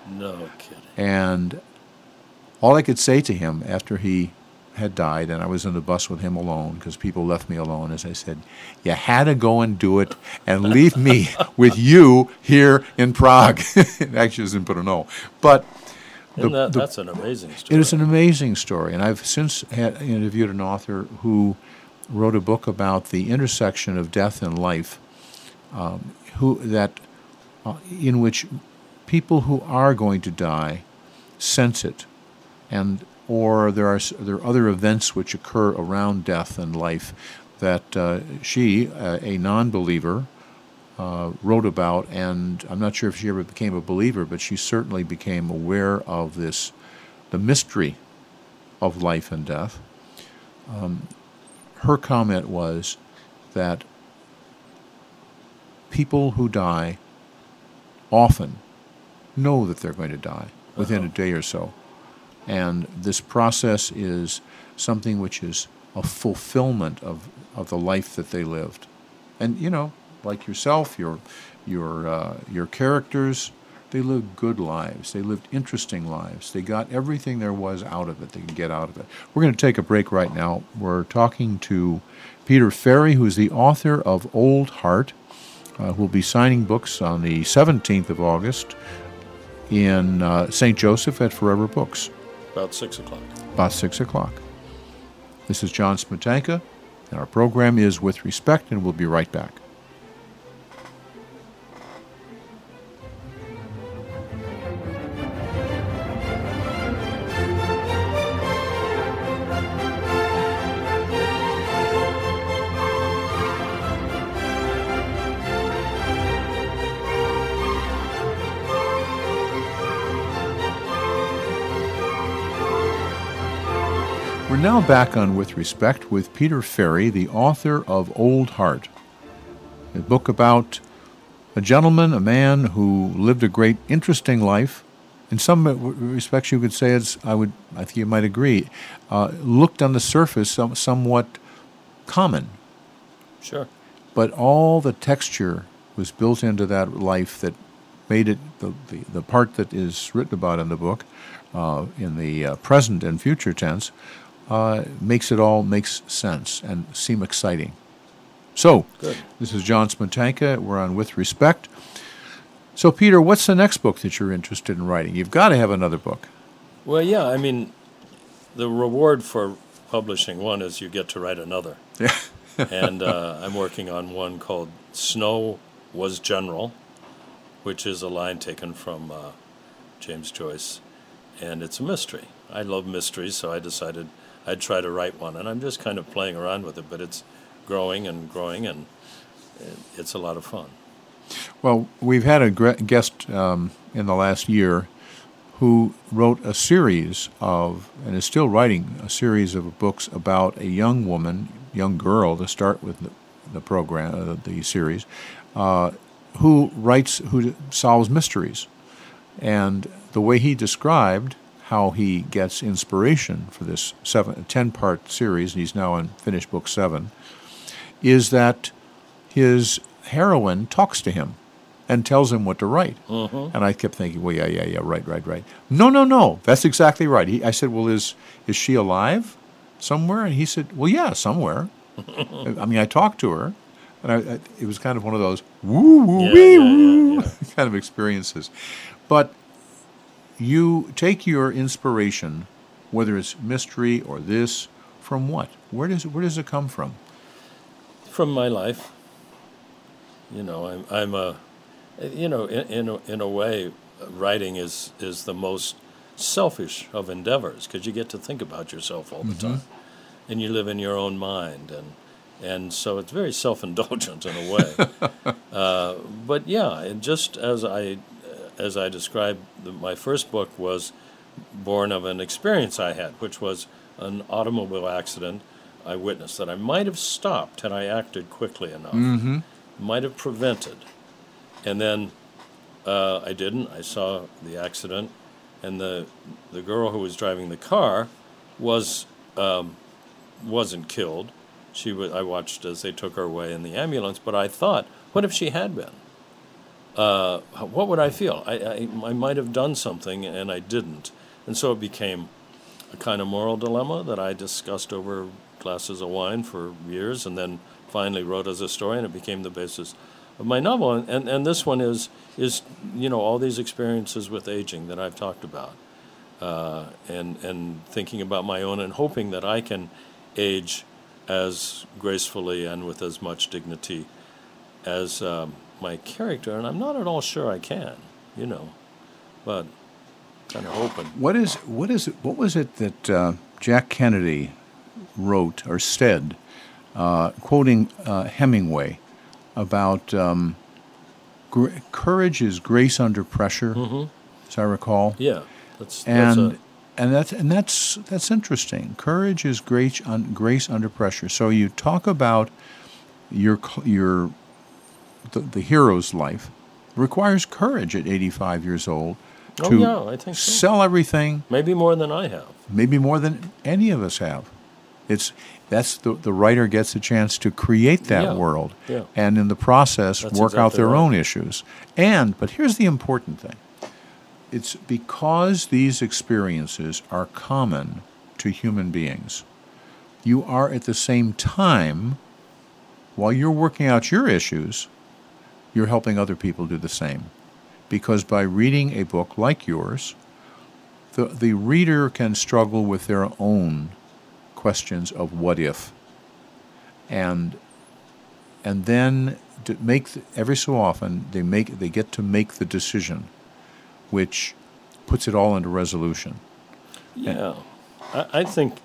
No kidding. And all I could say to him after he had died, and I was in the bus with him alone because people left me alone, as I said, You had to go and do it and leave me with you here in Prague. Actually, was in Brno. But the- that, the- that's an amazing story. it is an amazing story, and I've since had interviewed an author who wrote a book about the intersection of death and life, um, who that uh, in which people who are going to die sense it, and or there are there are other events which occur around death and life that uh, she, uh, a non-believer, uh, wrote about, and I'm not sure if she ever became a believer, but she certainly became aware of this, the mystery of life and death. Um, her comment was that people who die often know that they're going to die within a day or so. And this process is something which is a fulfillment of, of the life that they lived. And you know, like yourself, your your uh, your characters, they lived good lives. They lived interesting lives. They got everything there was out of it. They could get out of it. We're going to take a break right now. We're talking to Peter Ferry, who is the author of Old Heart, uh, who will be signing books on the 17th of August in uh, St. Joseph at Forever Books, About six o'clock. about six o'clock. This is John Smetanka, and our program is With Respect, and we'll be right back. Now back on With Respect with Peter Ferry, the author of Old Heart, a book about a gentleman, a man who lived a great, interesting life. In some respects, you could say it's, I would, I think you might agree, uh, looked on the surface some, somewhat common, Sure. but all the texture was built into that life that made it the, the, the part that is written about in the book uh, in the uh, present and future tense uh, makes it all makes sense and seem exciting. So, Good. this is John Smetanka. We're on With Respect. So, Peter, what's the next book that you're interested in writing? You've got to have another book. Well, yeah, I mean, the reward for publishing one is you get to write another. Yeah. and uh, I'm working on one called Snow Was General, which is a line taken from uh, James Joyce. And it's a mystery. I love mysteries, so I decided I'd try to write one. And I'm just kind of playing around with it, but it's growing and growing, and it's a lot of fun. Well, we've had a guest um, in the last year who wrote a series of, and is still writing a series of books about a young woman, young girl to start with the, the program, uh, the series, uh, who writes, who solves mysteries. And the way he described how he gets inspiration for this seven, 10 part series, and he's now on finished book seven, is that his heroine talks to him and tells him what to write. Mm-hmm. And I kept thinking, well, yeah, yeah, yeah, right, right, right. No, no, no, that's exactly right. He, I said, well, is is she alive somewhere? And he said, well, yeah, somewhere. I mean, I talked to her, and I, I, it was kind of one of those woo woo Yeah, wee yeah, woo yeah. kind of experiences. But you take your inspiration, whether it's mystery or this, from what? Where does where does it come from? from my life. You know, I'm I'm a, you know, in in a, in a way, writing is is the most selfish of endeavors because you get to think about yourself all the time, and you live in your own mind, and and so it's very self indulgent in a way. uh, but yeah, and just as I as I described, the, my first book was born of an experience I had, which was an automobile accident I witnessed that I might have stopped had I acted quickly enough, might have prevented. And then uh, I didn't. I saw the accident, and the the girl who was driving the car was um, wasn't killed. She was. I watched as they took her away in the ambulance. But I thought, what if she had been? Uh, what would I feel? I, I I might have done something, and I didn't. And so it became a kind of moral dilemma that I discussed over glasses of wine for years, and then finally wrote as a story, and it became the basis of my novel. And, and, and this one is is you know all these experiences with aging that I've talked about, uh, and and thinking about my own and hoping that I can age as gracefully and with as much dignity as um, my character, and I'm not at all sure I can, you know, but kind of hoping. What is what is it? What was it that uh, Jack Kennedy wrote or said, uh, quoting uh, Hemingway, about um, gr- courage is grace under pressure, as I recall. Yeah, that's that's and a, and that's and that's that's interesting. Courage is grace un, grace under pressure. So you talk about your your the, the hero's life requires courage at 85 years old Oh, to yeah, I think so. sell everything, maybe more than I have. maybe more than any of us have. It's that's the the writer gets a chance to create that Yeah, world, yeah. and in the process That's work out their right. own issues. And but here's the important thing: it's because these experiences are common to human beings. You are at the same time, while you're working out your issues, you're helping other people do the same. Because by reading a book like yours, the, the reader can struggle with their own questions of what if. And and then to make the, every so often they make they get to make the decision which puts it all into resolution. Yeah, I, I think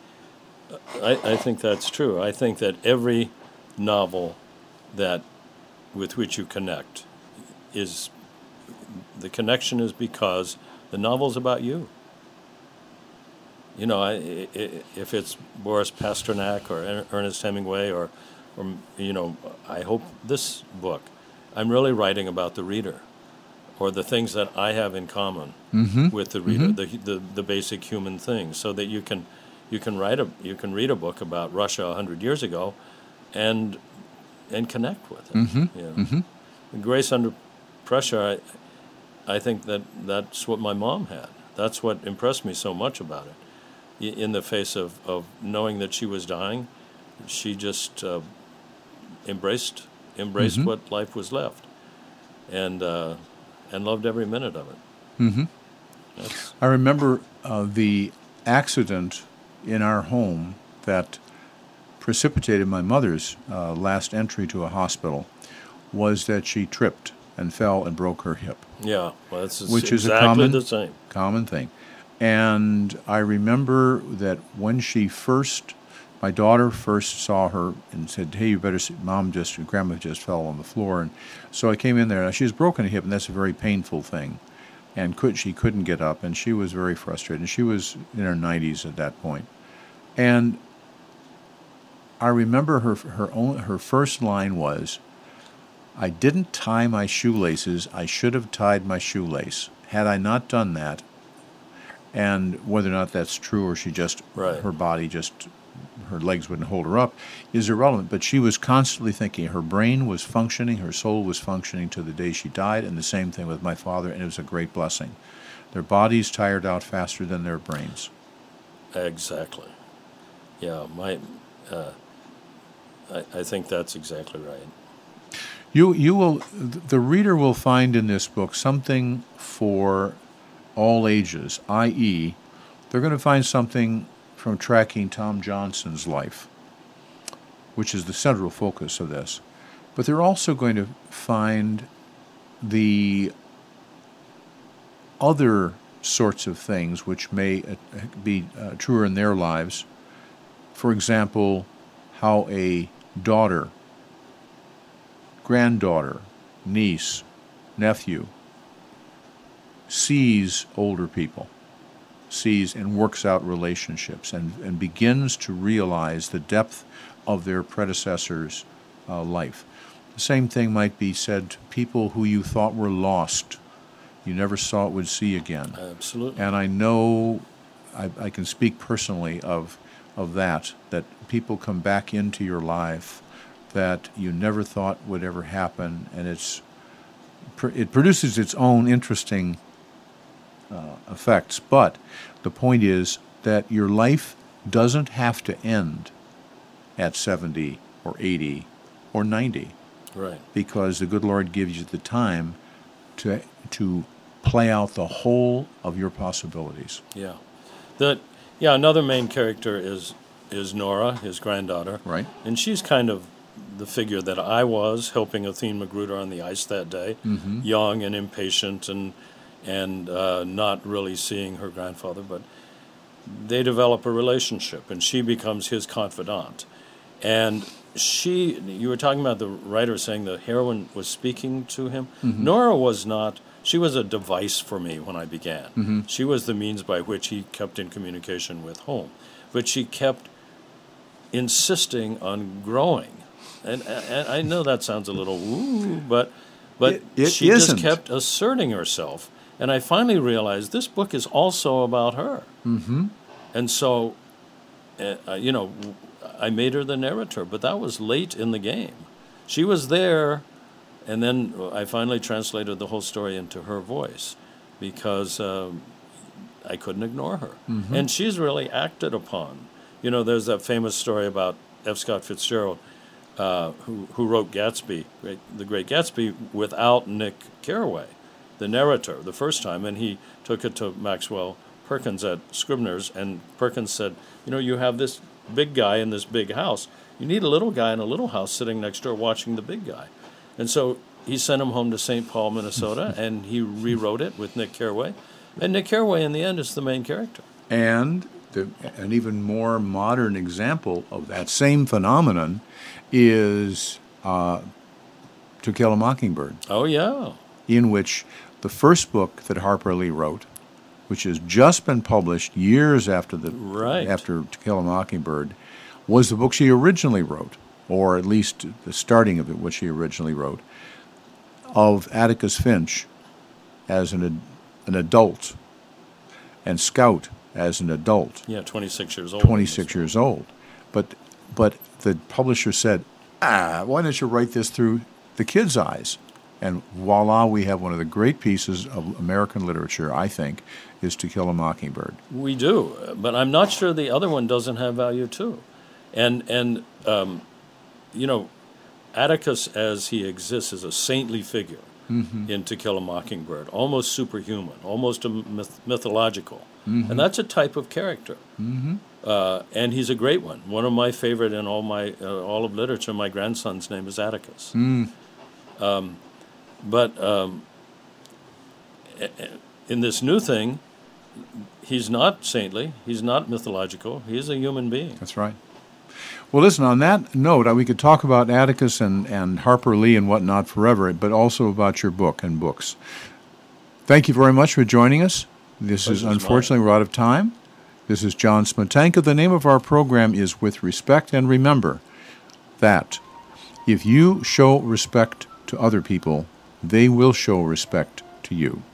I, I think that's true. I think that every novel that with which you connect is the connection is because the novel's about you. You know, I, I, if it's Boris Pasternak or Er- Ernest Hemingway or, or you know, I hope this book, I'm really writing about the reader, or the things that I have in common with the reader, the, the the basic human things, so that you can you can write a you can read a book about Russia hundred years ago, and and connect with it. you know. And Grace under pressure, I, I think that that's what my mom had. That's what impressed me so much about it. In the face of, of knowing that she was dying, she just uh, embraced embraced what life was left, and uh, and loved every minute of it. Mm-hmm. I remember uh, the accident in our home that precipitated my mother's uh, last entry to a hospital was that she tripped and fell and broke her hip. yeah, well, that's Which is a common- the same. common thing. And I remember that when she first My daughter first saw her and said, "Hey, you better see." Mom just, Grandma just fell on the floor, and so I came in there. Now she was broken a hip, and that's a very painful thing, and could she couldn't get up, and she was very frustrated. And she was in her 90s at that point, and I remember her her own her first line was, "I didn't tie my shoelaces. I should have tied my shoelace. Had I not done that." And whether or not that's true, or she just Right. her body just her legs wouldn't hold her up, is irrelevant. But she was constantly thinking. Her brain was functioning. Her soul was functioning to the day she died. And the same thing with my father. And it was a great blessing. Their bodies tired out faster than their brains. Exactly. Yeah, my, uh, I, I think that's exactly right. You you will the reader will find in this book something for all ages, i.e., they're going to find something from tracking Tom Johnson's life, which is the central focus of this. But they're also going to find the other sorts of things which may uh, be uh, truer in their lives. For example, how a daughter granddaughter, niece, nephew sees older people, sees and works out relationships, and, and begins to realize the depth of their predecessor's uh, life. The same thing might be said to people who you thought were lost, you never saw it would see again. Absolutely. And I know, I, I can speak personally of, of that, that people come back into your life that you never thought would ever happen, and it's it produces its own interesting uh, effects. But the point is that your life doesn't have to end at 70 or 80 or 90 right. because the good Lord gives you the time to to play out the whole of your possibilities. Yeah. The, yeah, another main character is is Nora, his granddaughter. Right. And she's kind of the figure that I was, helping Athene Magruder on the ice that day, mm-hmm. young and impatient and and uh, not really seeing her grandfather, but they develop a relationship, and she becomes his confidant. And she, you were talking about the writer saying the heroine was speaking to him. Mm-hmm. Nora was not. She was a device for me when I began. Mm-hmm. She was the means by which he kept in communication with home, but she kept insisting on growing. And, and I know that sounds a little woo, but but It- it she isn't. just kept asserting herself. And I finally realized this book is also about her. Mm-hmm. And so, uh, uh, you know, I made her the narrator, but that was late in the game. She was there, and then I finally translated the whole story into her voice because um, I couldn't ignore her. And she's really acted upon. You know, there's that famous story about F. Scott Fitzgerald, uh, who, who wrote Gatsby, great, The Great Gatsby, without Nick Carraway, the narrator, the first time. And he took it to Maxwell Perkins at Scribner's, and Perkins said, You know, you have this big guy in this big house. You need a little guy in a little house sitting next door watching the big guy. And so he sent him home to St. Paul, Minnesota, and he rewrote it with Nick Carraway. And Nick Carraway, in the end, is the main character. And the, an even more modern example of that same phenomenon is uh, To Kill a Mockingbird, Oh, yeah. in which the first book that Harper Lee wrote, which has just been published years after the Right. after To Kill a Mockingbird, was the book she originally wrote, or at least the starting of it, what she originally wrote, of Atticus Finch as an ad- an adult, and Scout as an adult. Yeah, 26 years old. 26 years old. But but the publisher said, "Ah, why don't you write this through the kids' eyes?" And voila, we have one of the great pieces of American literature, I think, is To Kill a Mockingbird. We do, but I'm not sure the other one doesn't have value too. And and um, you know, Atticus as he exists is a saintly figure in To Kill a Mockingbird, almost superhuman, almost a myth- mythological, and that's a type of character. Uh, and he's a great one. One of my favorite in all my uh, all of literature. My grandson's name is Atticus. Um, but um, in this new thing, he's not saintly. He's not mythological. He's a human being. That's right. Well, listen, on that note, uh, we could talk about Atticus and, and Harper Lee and whatnot forever, but also about your book and books. Thank you very much for joining us. This is unfortunately we're out of time. This is John Smetanka. The name of our program is With Respect, and remember that if you show respect to other people, they will show respect to you.